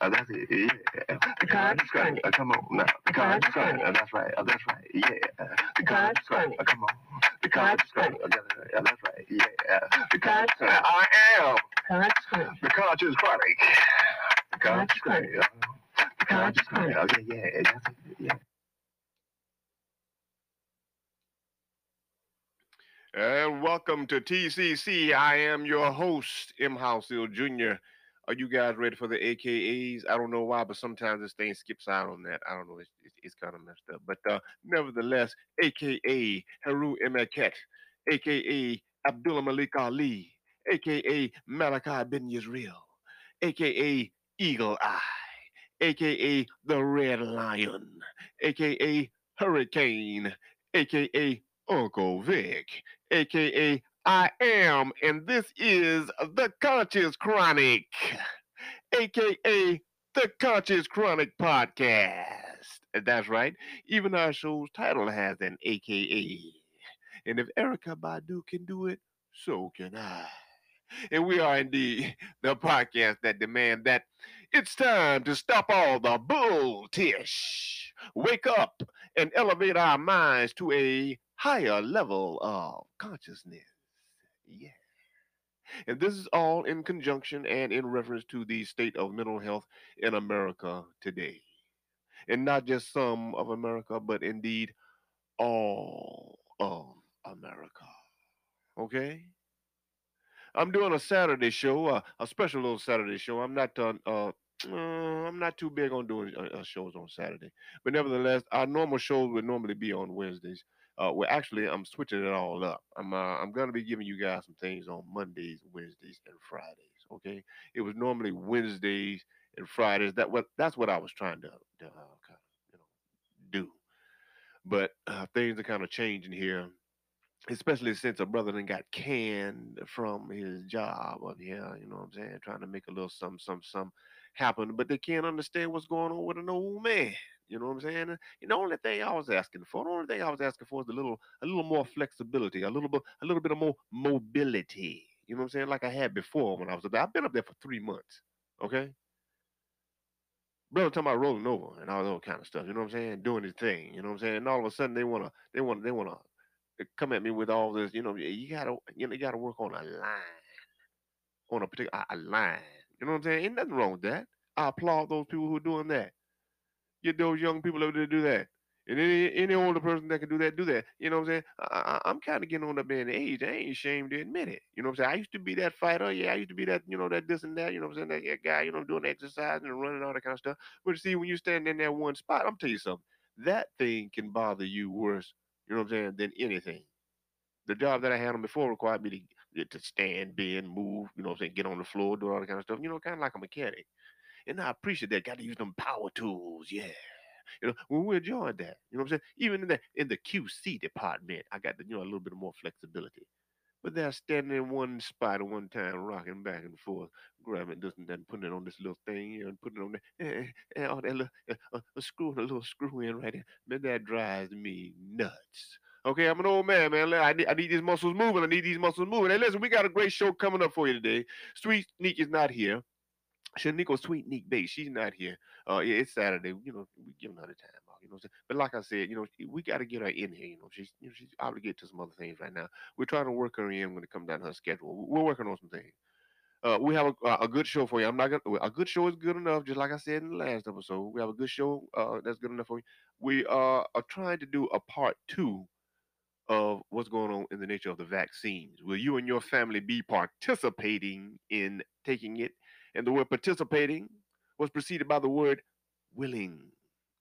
Uh, that's it. Yeah. God's funny. Uh, come on now. God's God's funny. funny. Uh, that's right. Uh, that's right. Yeah. Uh, God's funny. Uh, come on. Funny. Uh, that's right. Uh, that's right. Yeah. Uh, God's funny. I am God's funny. the conscious funny. Funny. Uh, God's funny. Yeah, yeah. That's it. Yeah. And welcome to TCC. I am your host, M. Houseal Jr. Are you guys ready for the AKAs? I don't know why, but sometimes this thing skips out on that. I don't know. It's, it's, it's kind of messed up. But uh, nevertheless, AKA Haru Emaket, AKA Abdullah Malik Ali, AKA Malachi Ben Yisrael, AKA Eagle Eye, AKA The Red Lion, AKA Hurricane, AKA Uncle Vic, aka I am, and this is the Conscious Chronic, aka the Conscious Chronic Podcast. That's right, even our show's title has an aka. And if Erykah Badu can do it, so can I. And we are indeed the podcast that demand that it's time to stop all the bull tish. Wake up and elevate our minds to a higher level of consciousness. Yeah. And this is all in conjunction and in reference to the state of mental health in America today. And not just some of America, but indeed all of America. Okay? I'm doing a Saturday show, uh, a special little Saturday show. I'm not uh, uh, I'm not too big on doing uh, uh, shows on Saturday, but nevertheless, our normal shows would normally be on Wednesdays. Uh, well, actually, I'm switching it all up. I'm uh, I'm gonna be giving you guys some things on Mondays, Wednesdays, and Fridays. Okay, it was normally Wednesdays and Fridays. That what that's what I was trying to, to uh, kind of you know do, but uh, things are kind of changing here especially since a brother then got canned from his job up here, you know what I'm saying, trying to make a little some some some happen, but they can't understand what's going on with an old man. You know what I'm saying? And the only thing I was asking for, the only thing I was asking for is a little a little more flexibility, a little bit a little bit of more mobility. You know what I'm saying? Like I had before when I was up there. I've been up there for three months. Okay. Brother talking about rolling over and all that kind of stuff, you know what I'm saying? Doing his thing, you know what I'm saying? And all of a sudden they wanna they wanna they wanna eh, come at me with all this, you know, you gotta you know, you gotta work on a line, on a particular a line. You know what I'm saying? Ain't nothing wrong with that. I applaud those people who are doing that. Get those young people over there to do that. And any any older person that can do that, do that. You know what I'm saying? I, I'm kind of getting on up in age. I ain't ashamed to admit it. You know what I'm saying? I used to be that fighter. Yeah, I used to be that, you know, that this and that. You know what I'm saying? That, that guy, you know, doing exercise and running all that kind of stuff. But see, when you stand in that one spot, I'm tell you something. That thing can bother you worse. You know what I'm saying? Than anything. The job that I had on before required me to to stand, bend, move. You know what I'm saying? Get on the floor, do all that kind of stuff. You know, kind of like a mechanic. And I appreciate that. Got to use them power tools. Yeah. You know, when we enjoyed that, you know what I'm saying? Even in the in the QC department, I got the, you know a little bit more flexibility. But they're standing in one spot at one time, rocking back and forth, grabbing this and that, and putting it on this little thing here and putting it on there, and, and all that little uh, uh, uh, screwing a little screw in right there. Man, that drives me nuts. Okay, I'm an old man, man. I need, I need these muscles moving. I need these muscles moving. Hey, listen, we got a great show coming up for you today. Sweet Neek is not here. Shaniqua Sweet Neek Bay, she's not here. Uh, yeah, it's Saturday. You know, we give her the time. You know, but like I said, you know, we got to get her in here. You know, she's you know she's obligated to some other things right now. We're trying to work her in when it comes down to her schedule. We're working on some things. Uh, we have a, uh, a good show for you. I'm not gonna. A good show is good enough, just like I said in the last episode. We have a good show uh, that's good enough for you. We uh, are trying to do a part two of what's going on in the nature of the vaccines. Will you and your family be participating in taking it? And the word participating was preceded by the word willing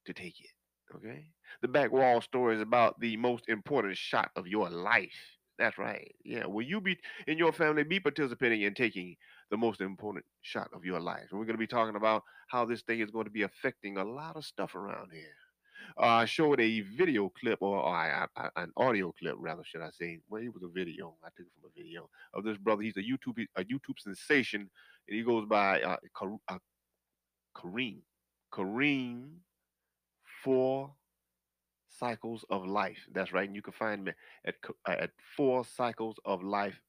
to take it. Okay? The back wall story is about the most important shot of your life. That's right. Yeah. Will you be in your family be participating in taking the most important shot of your life? And we're going to be talking about how this thing is going to be affecting a lot of stuff around here. Uh, I showed a video clip, or, or I, I, an audio clip, rather, should I say? Well, it was a video. I took it from a video of this brother. He's a YouTube a YouTube sensation, and he goes by uh, uh, Kareem. Kareem Four Cycles of Life. That's right. And you can find me at uh, at Four Cycles of Life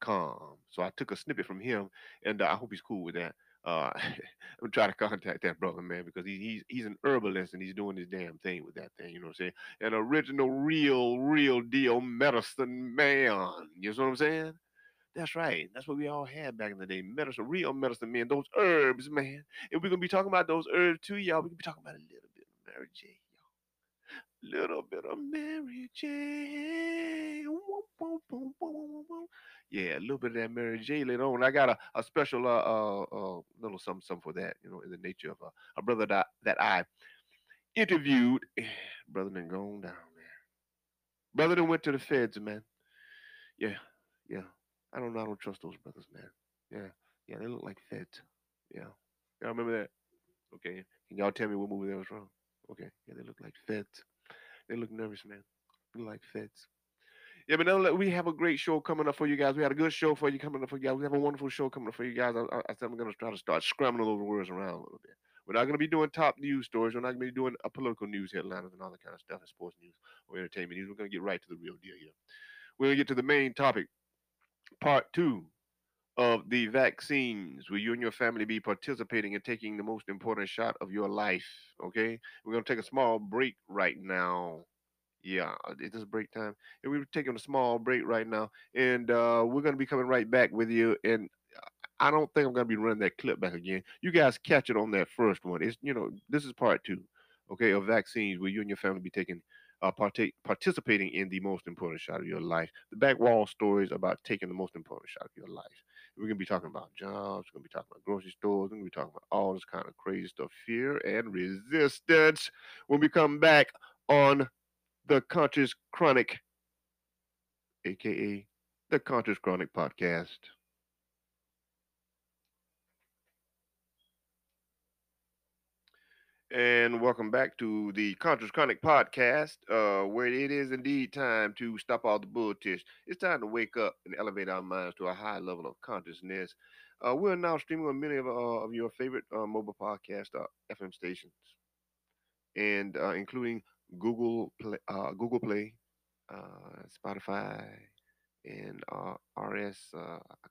com. So I took a snippet from him, and uh, I hope he's cool with that. Uh, I'm trying to contact that brother, man, because he, he's he's an herbalist and he's doing his damn thing with that thing. You know what I'm saying? An original, real, real deal medicine man. You know what I'm saying? That's right. That's what we all had back in the day. Medicine, real medicine man. Those herbs, man. And we're gonna be talking about those herbs too, y'all. We're gonna be talking about a little bit of Mary J, y'all. Little bit of Mary J. Woo, woo, woo, woo, woo. Yeah, a little bit of that Mary J later on. I got a, a special uh, uh uh little something something for that, you know, in the nature of a, a brother that that I interviewed. Brother done gone down, man. Brother done went to the feds, man. Yeah, yeah. I don't know. I don't trust those brothers, man. Yeah, yeah. They look like feds. Yeah. Y'all remember that? Okay. Can y'all tell me what movie that was from? Okay. Yeah, they look like feds. They look nervous, man. They look like feds. Yeah, but now we have a great show coming up for you guys. We had a good show for you coming up for you guys. We have a wonderful show coming up for you guys. I, I, I said I'm going to try to start scrambling those words around a little bit. We're not going to be doing top news stories. We're not going to be doing a political news headlines and all that kind of stuff, and sports news or entertainment news. We're going to get right to the real deal here. We're going to get to the main topic, part two of the vaccines. Will you and your family be participating in taking the most important shot of your life? Okay, we're to take a small break right now. Yeah, uh, it is break time. And we're taking a small break right now. And uh, we're to be coming right back with you. And I don't think I'm to be running that clip back again. You guys catch it on that first one. It's, you know, this is part two, okay, of vaccines Will you and your family be taking, uh, partake, participating in the most important shot of your life. The back wall stories about taking the most important shot of your life. We're going to be talking about jobs. We're going to be talking about grocery stores. We're going to be talking about all this kind of crazy stuff, fear and resistance when we come back on the Conscious Chronic, aka the Conscious Chronic Podcast. And welcome back to the Conscious Chronic Podcast, uh, where it is indeed time to stop all the bullshit. It's time to wake up and elevate our minds to a high level of consciousness. Uh, we're now streaming on many of, uh, of your favorite uh, mobile podcast uh, FM stations, and uh, including Google Play, Google Play, Spotify, and RS,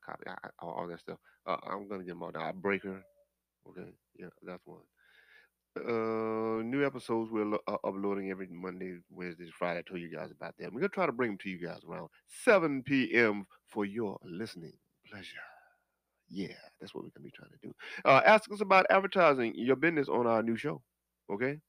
copy, I, all that stuff. I'm gonna get them all down. Breaker, okay, yeah, that's one. Uh, new episodes we're lo- uh, uploading every Monday, Wednesday, Friday. I told you guys about that. We're gonna try to bring them to you guys around 7 p.m. for your listening pleasure. Yeah, that's what we're gonna be trying to do. Uh, ask us about advertising your business on our new show. Okay.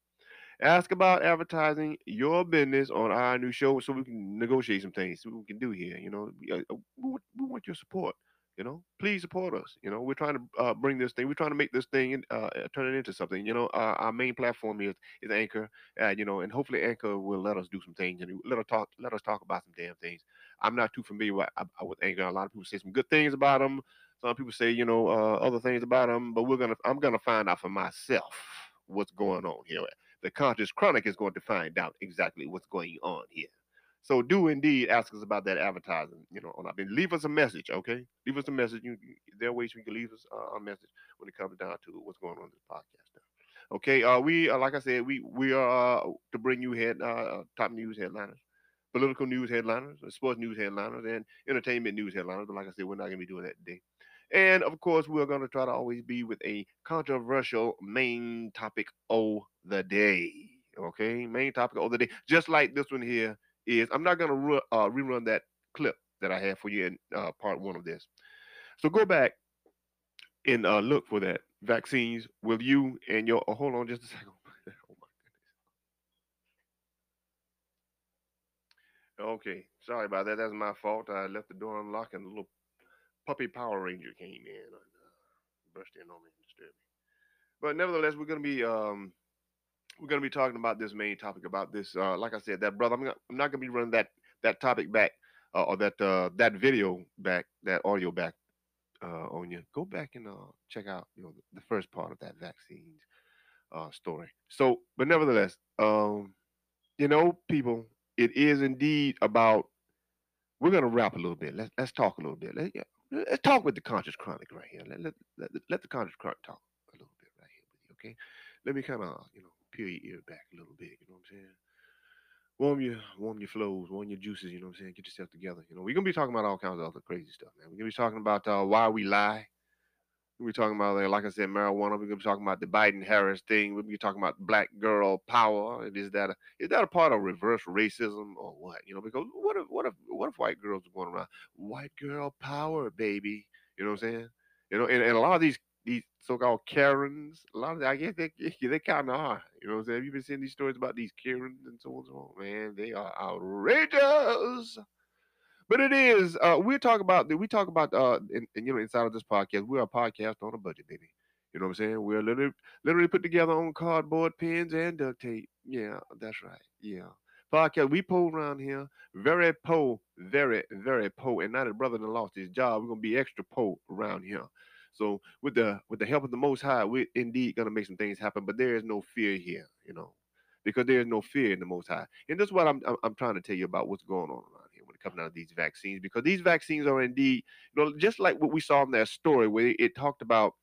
Ask about advertising your business on our new show so we can negotiate some things. See what we can do here. You know, we, uh, uh, we, want, we want your support. You know, please support us. You know, we're trying to uh, bring this thing. We're trying to make this thing in- uh, uh, turn it into something. You know, uh, our main platform is is Anchor. Uh, you know, and hopefully Anchor will let us do some things and let us talk. Let us talk about some damn things. I'm not too familiar with, uh, with Anchor. A lot of people say some good things about them. Some people say, you know, other things about them. But we're gonna. I'm gonna find out for myself what's going on here the conscious chronic is going to find out exactly what's going on here. So do indeed ask us about that advertising. You know, on our leave us a message, okay? Leave us a message. You, you- there are ways you can leave us uh, a message when it comes down to what's going on in this podcast. Now. Okay, uh, we uh, like I said, we we are uh, to bring you head uh, top news headliners, political news headliners, uh, sports news headliners, and entertainment news headliners. But like I said, we're not going to be doing that today. And of course, we're going to try to always be with a controversial main topic of the day. Okay, main topic of the day, just like this one here is. I'm not going to ru- uh, rerun that clip that I had for you in uh, part one of this. So go back and uh, look for that vaccines. Will you and your oh, hold on just a second. oh my goodness. Okay, sorry about that. That's my fault. I left the door unlocked and a little puppy Power Ranger came in and uh, brushed in on me and disturbed me. But nevertheless, we're gonna be um we're gonna be talking about this main topic about this. Uh, like I said, that brother, I'm, gonna, I'm not gonna be running that that topic back uh, or that uh, that video back, that audio back uh, on you. Go back and uh, check out you know the first part of that vaccines uh, story. So, but nevertheless, um, you know, people, it is indeed about. We're gonna wrap a little bit. Let's let's talk a little bit. Let, yeah, let's talk with the conscious chronic right here. Let let, let, let the conscious chronic talk a little bit right here with you. Okay, let me kind of you know peel your ear back a little bit. You know what I'm saying? warm your warm your flows, warm your juices. You know what I'm saying? Get yourself together. You know, we're gonna be talking about all kinds of other crazy stuff, man. We're gonna be talking about uh, why we lie. We're talking about, like I said, marijuana. We're gonna be talking about the Biden Harris thing. We'll be talking about black girl power. Is that a, is that a part of reverse racism or what? You know, because what if what if what if white girls are going around white girl power, baby? You know what I'm saying? You know, and, and a lot of these these so-called Karens, a lot of I guess they they kind of are. You know what I'm saying? Have you been seeing these stories about these Karens and so on and so on? Man, they are outrageous. But it is. Uh, we talk about we talk about uh, and, and, you know, inside of this podcast, we're a podcast on a budget, baby. You know what I'm saying? We're literally literally put together on cardboard pins and duct tape. Yeah, that's right. Yeah. Podcast, we pull around here, very po, very, very po. And now that brother done lost his job, we're gonna be extra po around here. So with the with the help of the Most High, we're indeed gonna make some things happen. But there is no fear here, you know, because there is no fear in the Most High. And that's what I'm I'm, I'm trying to tell you about what's going on around here when it comes down to these vaccines, because these vaccines are indeed, you know, just like what we saw in that story where it talked about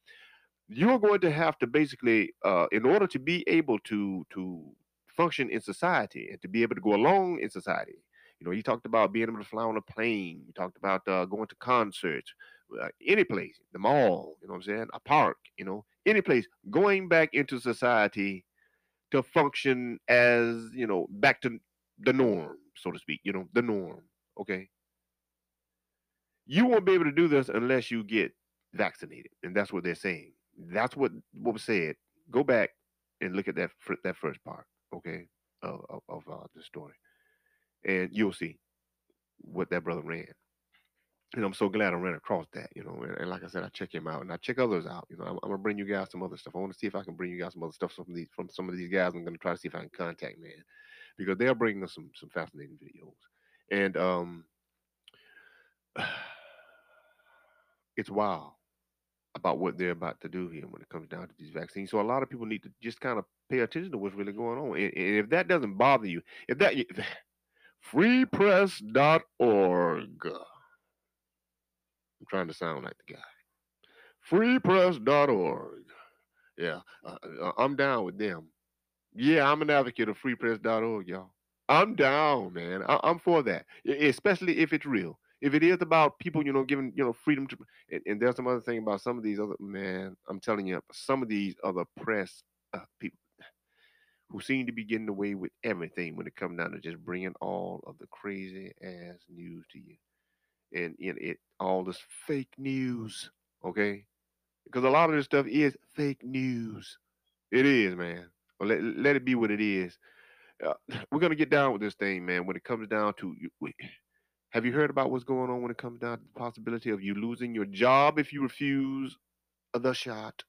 you're going to have to basically, uh, in order to be able to to function in society and to be able to go along in society. You know, he talked about being able to fly on a plane. He talked about uh, going to concerts, uh, any place, the mall, you know what I'm saying, a park, you know, any place, going back into society to function as, you know, back to the norm, so to speak, you know, the norm. Okay. You won't be able to do this unless you get vaccinated. And that's what they're saying. That's what, what was said. Go back and look at that that first part, okay, of, of, of uh, the story. And you'll see what that brother ran and I'm so glad I ran across that, you know. And, and like I said, I check him out and I check others out. You know, I'm, I'm, gonna bring you guys some other stuff. I want to see if I can bring you guys some other stuff from these from some of these guys. I'm gonna try to see if I can contact man because they're bringing us some some fascinating videos. And um, it's wild about what they're about to do here when it comes down to these vaccines. So a lot of people need to just kind of pay attention to what's really going on. And, and if that doesn't bother you, if that freepress.org I'm trying to sound like the guy. Freepress.org. Yeah, uh, uh, I'm down with them. Yeah, I'm an advocate of freepress.org, y'all. I'm down, man. I, am for that, especially if it's real. If it is about people, you know, giving you know freedom to, and, and there's some other thing about some of these other man. I'm telling you, some of these other press uh, people who seem to be getting away with everything when it comes down to just bringing all of the crazy ass news to you and, and it all this fake news, okay? Because a lot of this stuff is fake news. It is, man. Well, let, let it be what it is. Uh, we're gonna get down with this thing, man. When it comes down to, have you heard about what's going on when it comes down to the possibility of you losing your job if you refuse the shot?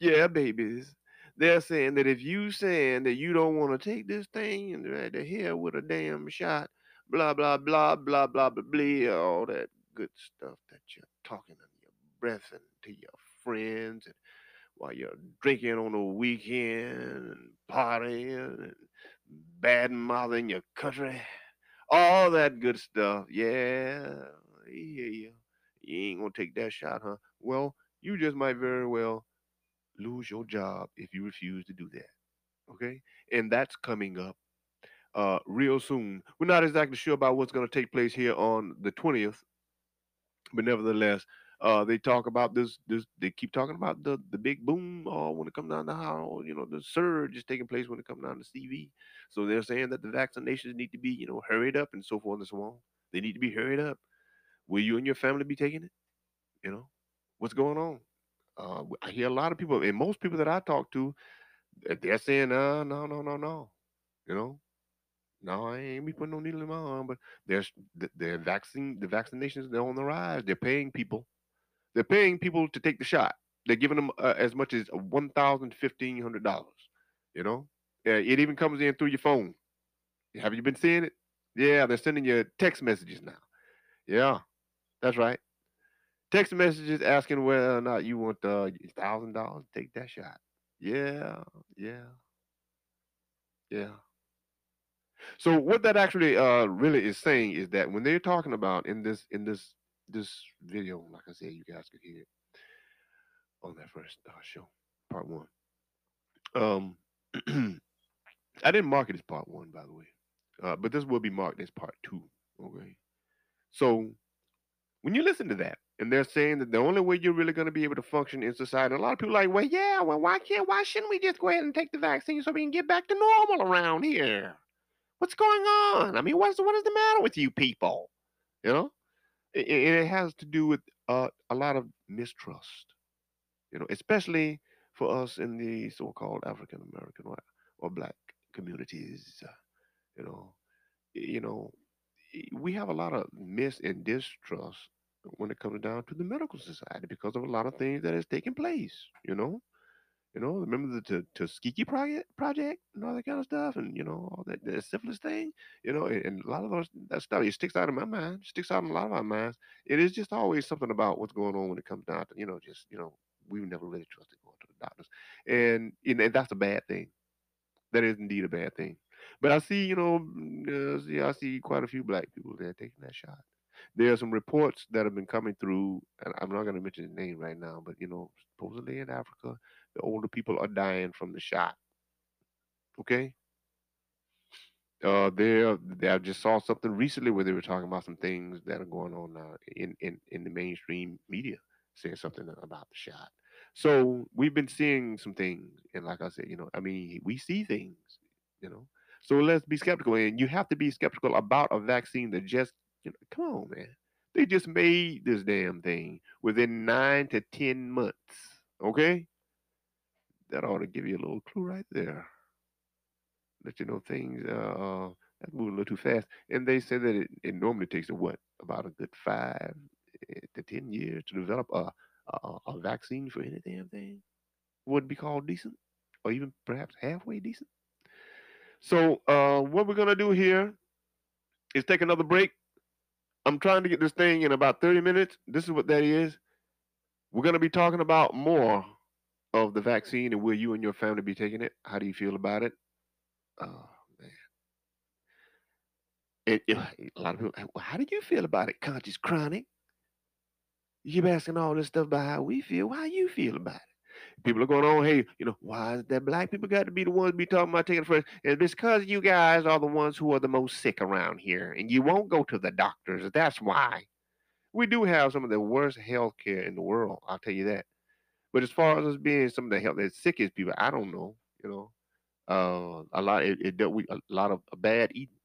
Yeah, babies. They're saying that if you saying that you don't want to take this thing and right to hell with a damn shot, blah blah blah blah blah blah blah all that good stuff that you're talking under your breath and to your friends and while you're drinking on the weekend and partying and bad mouthing your country all that good stuff Yeah, yeah yeah. You ain't gonna take that shot huh? Well you just might very well lose your job if you refuse to do that okay and that's coming up uh, real soon. We're not exactly sure about what's going to take place here on the 20th, but nevertheless, uh, they talk about this. This they keep talking about the the big boom uh, when it comes down to how you know the surge is taking place when it comes down to CV. So they're saying that the vaccinations need to be you know hurried up and so forth and so on. They need to be hurried up. Will you and your family be taking it? You know what's going on? Uh, I hear a lot of people, and most people that I talk to, they're saying, uh, no, no, no, no. You know, no, I ain't be putting no needle in my arm, but there's the, vaccine, the vaccinations, they're on the rise. They're paying people. They're paying people to take the shot. They're giving them uh, as much as one thousand fifteen hundred dollars. You know, yeah, it even comes in through your phone. Have you been seeing it? Yeah, they're sending you text messages now. Yeah, that's right. Text messages asking whether or not you want uh thousand dollars take that shot. Yeah, yeah, yeah. So what that actually uh really is saying is that when they're talking about in this in this this video, like I said, you guys could hear it on that first uh, show, part one. Um, I didn't mark it as part one, by the way. Uh, but this will be marked as part two. Okay. So when you listen to that, and they're saying that the only way you're really going to be able to function in society, a lot of people are like, well, yeah, well, why can't, why shouldn't we just go ahead and take the vaccine so we can get back to normal around here? What's going on? I mean, what's what is the matter with you people? You know, it, it has to do with uh, a lot of mistrust. You know, especially for us in the so-called African American or, or black communities. You know, you know, we have a lot of mis and distrust when it comes down to the medical society because of a lot of things that is taking place. You know, you know, remember the Tuskegee project, project and all that kind of stuff, and you know all that the syphilis thing. You know, and, and a lot of those that stuff it sticks out of my mind, sticks out in a lot of our minds. It is just always something about what's going on when it comes down to you know just you know we've never really trusted going to the doctors, and you know that's a bad thing. That is indeed a bad thing. But I see, you know, mm, uh, see, I see quite a few black people there taking that shot. There are some reports that have been coming through, and I'm not going to mention the name right now, but you know, supposedly in Africa, the older people are dying from the shot. Okay. Uh, there, I just saw something recently where they were talking about some things that are going on now in, in, in the mainstream media, saying something about the shot. So we've been seeing some things, and like I said, you know, I mean, we see things, you know. So let's be skeptical, and you have to be skeptical about a vaccine that just, you know, come on, man. They just made this damn thing within nine to ten months. Okay, that ought to give you a little clue right there. Let you know things uh, uh that's moving a little too fast. And they say that it, it normally takes a what about a good five eh, to ten years to develop a a, a vaccine for any damn thing. Would be called decent, or even perhaps halfway decent. So uh, what we're gonna do here is take another break. I'm trying to get this thing in about 30 minutes. This is what that is. We're gonna be talking about more of the vaccine and will you and your family be taking it? How do you feel about it? Oh man. It, it- a lot of people, well, how do you feel about it, conscious chronic? You keep mm. asking all this stuff about how we feel. How you feel about it? People are going on, hey, you know, why is that black people got to be the ones be talking about taking first? It's because you guys are the ones who are the most sick around here, and you won't go to the doctors. That's why. We do have some of the worst health care in the world. I'll tell you that. But as far as us being some of the health, the sickest people, I don't know. You know, uh, a lot. It, it with a lot of bad eating,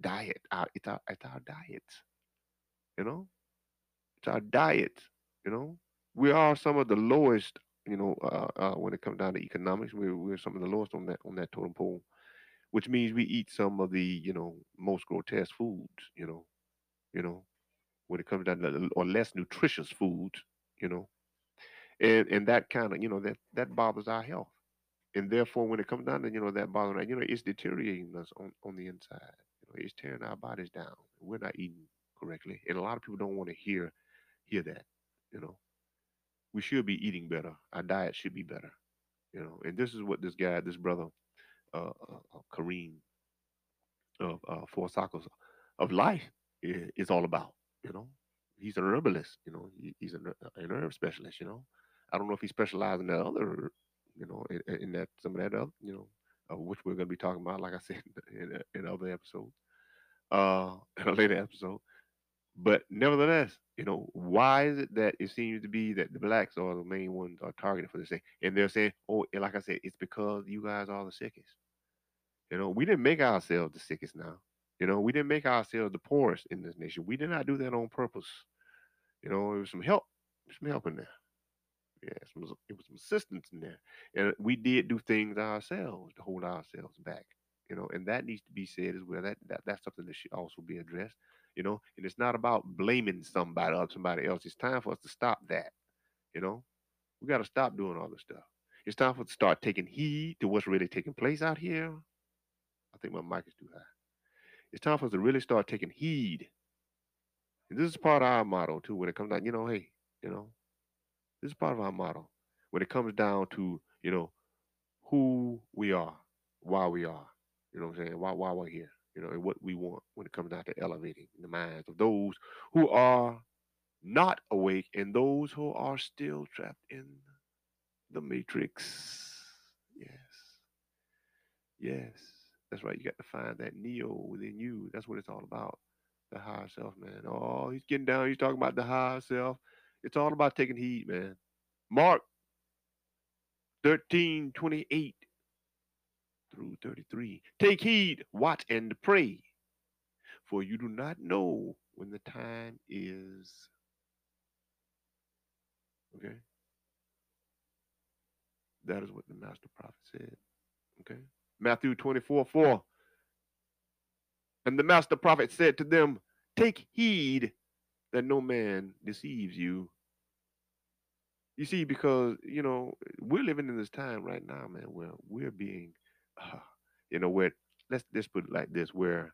diet. Our, it's our it's our diets. You know, it's our diets. You know, we are some of the lowest. You know, uh, uh, when it comes down to economics, we're we're some of the lowest on that on that totem pole, which means we eat some of the you know most grotesque foods. You know, you know, when it comes down to or less nutritious foods. You know, and and that kind of you know that that bothers our health and therefore when it comes down to you know that bothering you know it's deteriorating us on on the inside you know it's tearing our bodies down we're not eating correctly and a lot of people don't want to hear hear that you know we should be eating better. Our diet should be better you know and this is what this guy this brother uh, uh uh, kareem of uh four circles of life is, is all about you know. He's an herbalist you know. He, he's an, an herb specialist you know. I don't know if he specialized in other, you know, in, in that some of that other, you know, uh, which we're going to be talking about, like I said in a- in other episodes, uh, in a later episode. But nevertheless, you know, why is it that it seems to be that the blacks are the main ones are targeted for this thing, and they're saying, oh, like I said, it's because you guys are the sickest. You know, we didn't make ourselves the sickest now. You know, we didn't make ourselves the poorest in this nation. We did not do that on purpose. You know, there was some help, some help in there. Yeah, it was some assistance in there, and we did do things ourselves to hold ourselves back. You know, and that needs to be said as well. That, that that's something that should also be addressed. You know, and it's not about blaming somebody or somebody else. It's time for us to stop that. You know, we got to stop doing all this stuff. It's time for us to start taking heed to what's really taking place out here. I think my mic is too high. It's time for us to really start taking heed. And this is part of our motto too. When it comes down, you know, hey, you know, this is part of our motto when it comes down to, you know, who we are, why we are, you know what I'm saying, why, why we're here, you know, and what we want when it comes down to elevating the minds of those who are not awake and those who are still trapped in the matrix. Yes. Yes. That's right. You got to find that Neo within you. That's what it's all about. The higher self, man. Oh, he's getting down. He's talking about the higher self. It's all about taking heed, man. Mark 13, 28 through 33. Take heed, watch, and pray, for you do not know when the time is. Okay? That is what the master prophet said. Okay? Matthew 24, 4. And the master prophet said to them, Take heed that no man deceives you. You see, because, you know, we're living in this time right now, man, where we're being, Uh, you know, where, let's just put it like this, where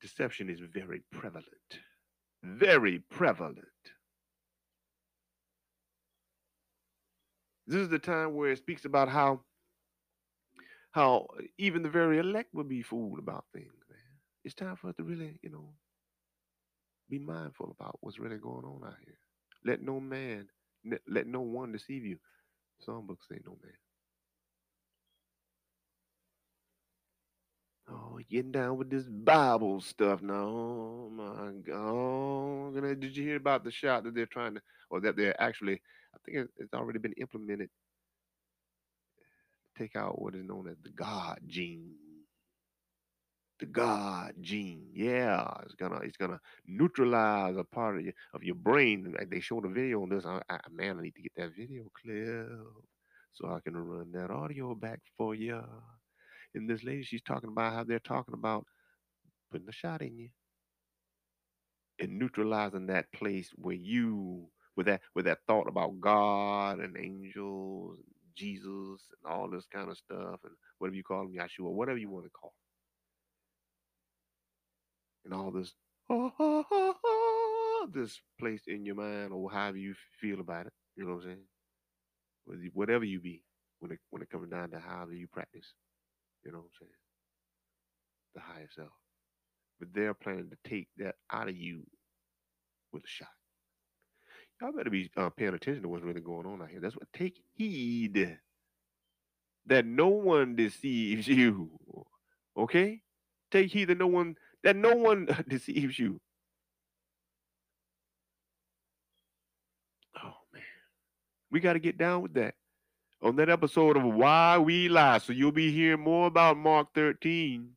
deception is very prevalent. Very prevalent. This is the time where it speaks about how how even the very elect will be fooled about things, man. It's time for us to really, you know, be mindful about what's really going on out here. Let no man, let no one deceive you. Some books say no man. Oh, getting down with this Bible stuff now. Oh my God. Did you hear about the shot that they're trying to, or that they're actually, I think it's already been implemented, take out what is known as the God gene. The God gene. Yeah, it's gonna it's gonna neutralize a part of your of your brain. They showed a video on this. I, I man, I need to get that video clip so I can run that audio back for you. And this lady, she's talking about how they're talking about putting a shot in you and neutralizing that place where you with that with that thought about God and angels, and Jesus, and all this kind of stuff, and whatever you call them, Yeshua, whatever you want to call, 'em, and all this this place in your mind or however you feel about it. You know what I'm saying? Whatever you be when it when it comes down to however you practice. You know what I'm saying? The higher self. But they're planning to take that out of you with a shot. Y'all better be uh, paying attention to what's really going on out here. That's what take heed that no one deceives you. Okay? Take heed that no one that no one deceives you. Oh man. We got to get down with that. On that episode of Why We Lie. So you'll be hearing more about Mark 13,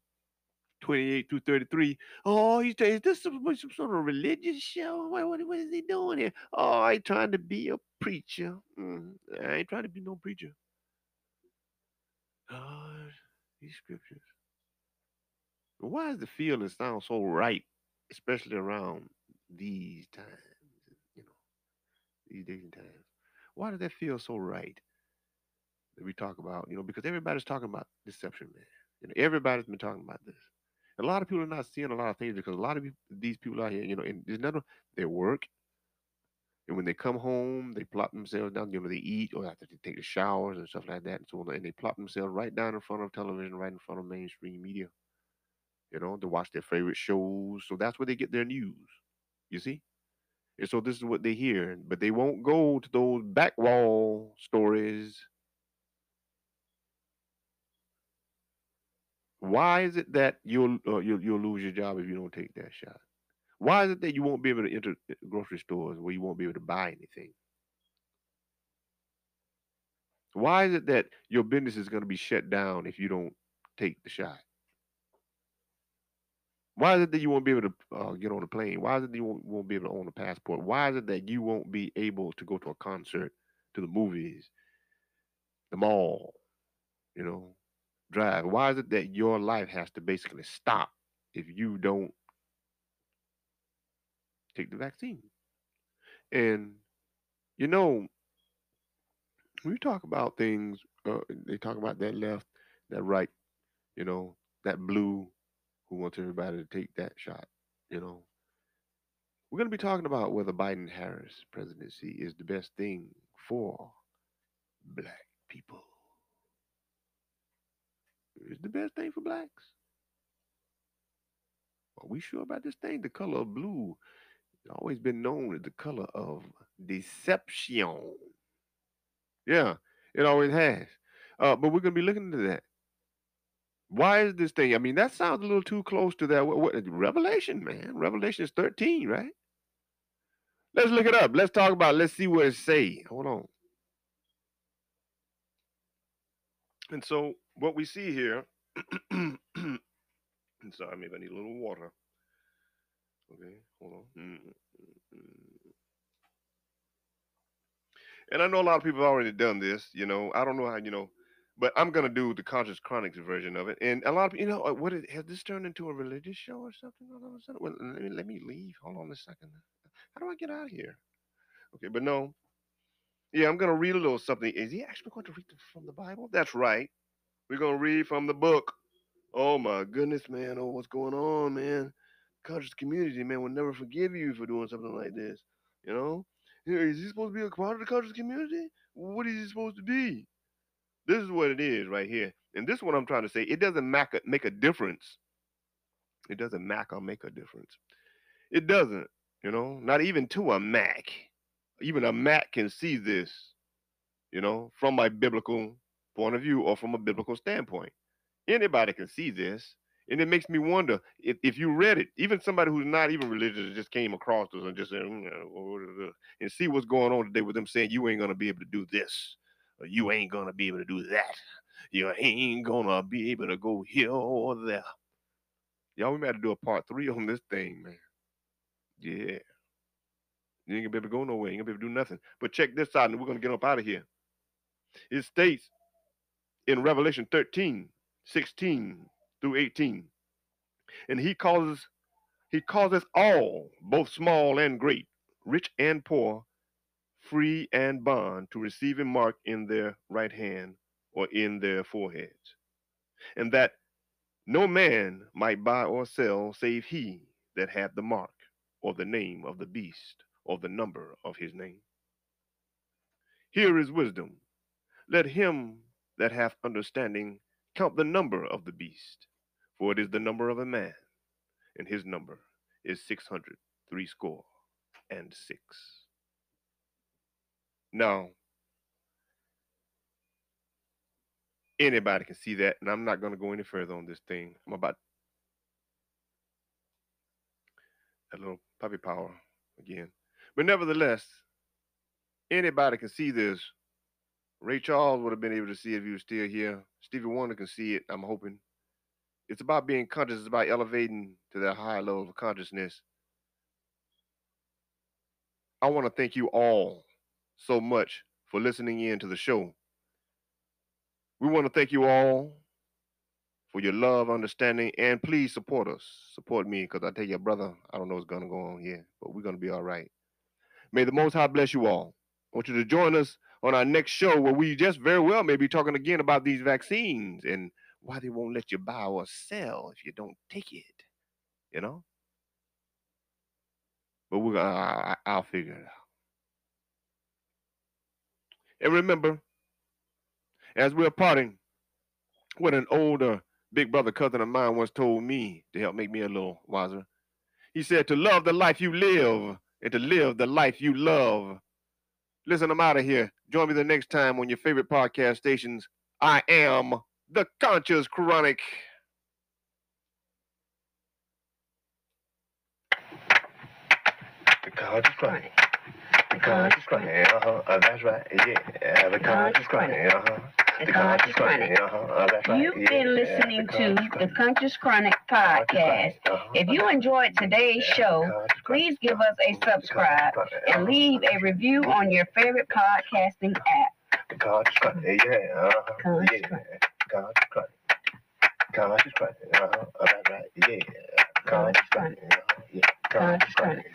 28 through 33. Oh, he's is this some, some sort of religious show? What, what, what is he doing here? Oh, I trying to be a preacher. Mm, I ain't trying to be no preacher. Oh, these scriptures. Why does the feeling sound so right, especially around these times? You know, these days and times. Why does that feel so right that we talk about? You know, because everybody's talking about deception, man. You know, everybody's been talking about this. A lot of people are not seeing a lot of things because a lot of these people out here, you know, and there's none their work. And when they come home, they plop themselves down. You know, they eat or after they take the showers and stuff like that, and so on. And they plop themselves right down in front of television, right in front of mainstream media. You know, to watch their favorite shows. So that's where they get their news. You see. And so this is what they hear, but they won't go to those back wall stories. Why is it that you'll uh, you'll you'll lose your job if you don't take that shot? Why is it that you won't be able to enter uh, grocery stores where you won't be able to buy anything? Why is it that your business is going to be shut down if you don't take the shot? Why is it that you won't be able to uh, get on a plane? Why is it that you won't, won't be able to own a passport? Why is it that you won't be able to go to a concert, to the movies, the mall, you know, drive? Why is it that your life has to basically stop if you don't take the vaccine? And you know, when you talk about things, uh, they talk about that left, that right, you know, that blue who wants everybody to take that shot, you know. We're going to be talking about whether Biden Harris presidency is the best thing for black people. Is the best thing for blacks? Are we sure about this thing? The color of blue has always been known as the color of deception. Yeah, it always has. Uh, but we're going to be looking into that. Why is this thing? I mean, that sounds a little too close to that. What, what Revelation, man? Revelation is 13, right? Let's look it up. Let's talk about. it. Let's see what it say. Hold on. And so what we see here. Sorry, maybe I need a little water. Okay, hold on. Mm, mm, mm. And I know a lot of people have already done this. You know, I don't know how you know, but I'm gonna do the Conscious Chronics version of it. And a lot of you know, uh, what is, has this turned into a religious show or something? Well, let me let me leave. Hold on a second. How do I get out of here? Okay, but no. Yeah, I'm gonna read a little something. Is he actually going to read from the Bible? That's right. We're gonna read from the book. Oh my goodness, man. Oh, what's going on, man? Conscious community, man, will never forgive you for doing something like this. You know? Is he supposed to be a part of the conscious community? What is he supposed to be? This is what it is right here. And this is what I'm trying to say. It doesn't make a, make a difference. It doesn't mac or make a difference. It doesn't, you know, not even to a Mac. Even a Mac can see this, you know, from my biblical point of view or from a biblical standpoint. Anybody can see this. And it makes me wonder if, if you read it, even somebody who's not even religious just came across this and just said, "Mm, uh, what is this?" and see what's going on today with them saying, you ain't going to be able to do this, or you ain't going to be able to do that, you ain't going to be able to go here or there. Y'all, we might have to do a part three on this thing, man. Yeah. You ain't gonna be able to go nowhere. You ain't gonna be able to do nothing. But check this out, and we're gonna get up out of here. It states in Revelation 13, 16 through 18. And he causes he causes all, both small and great, rich and poor, free and bond, to receive a mark in their right hand or in their foreheads. And that no man might buy or sell save he that had the mark, or the name of the beast, or the number of his name. Here is wisdom. Let him that hath understanding count the number of the beast, for it is the number of a man, and his number is six hundred three score and six. Now, anybody can see that, and I'm not going to go any further on this thing. I'm about a little puppy power again. But nevertheless, anybody can see this. Ray Charles would have been able to see if he was still here. Stevie Wonder can see it, I'm hoping. It's about being conscious, it's about elevating to that higher level of consciousness. I want to thank you all so much for listening in to the show. We want to thank you all for your love, understanding, and please support us. Support me, because I tell you, brother, I don't know what's going to go on here, but we're going to be all right. May the Most High bless you all. I want you to join us on our next show where we just very well may be talking again about these vaccines and why they won't let you buy or sell if you don't take it. You know? But we're gonna, I, I'll figure it out. And remember, as we're parting, what an older big brother cousin of mine once told me to help make me a little wiser. He said, To love the life you live and to live the life you love. Listen, I'm out of here. Join me the next time on your favorite podcast stations. I am the Conscious Chronic. The conscious chronic. The conscious chronic. Uh-huh. Uh, that's right. Yeah. The conscious chronic. Uh-huh. The Conscious Chronic. Uh-huh. Uh, that's right. You've been listening to the Conscious Chronic podcast. Uh-huh. If you enjoyed today's show, please give us a subscribe Chronic. and leave a review on your favorite podcasting app. The conscious chronic. Yeah. Uh-huh. Conscious. Chronic. Conscious chronic. Conscious chronic. Uh-huh. Uh, that's right. Yeah. Conscious chronic. Uh-huh. Yeah. Conscious Chronic.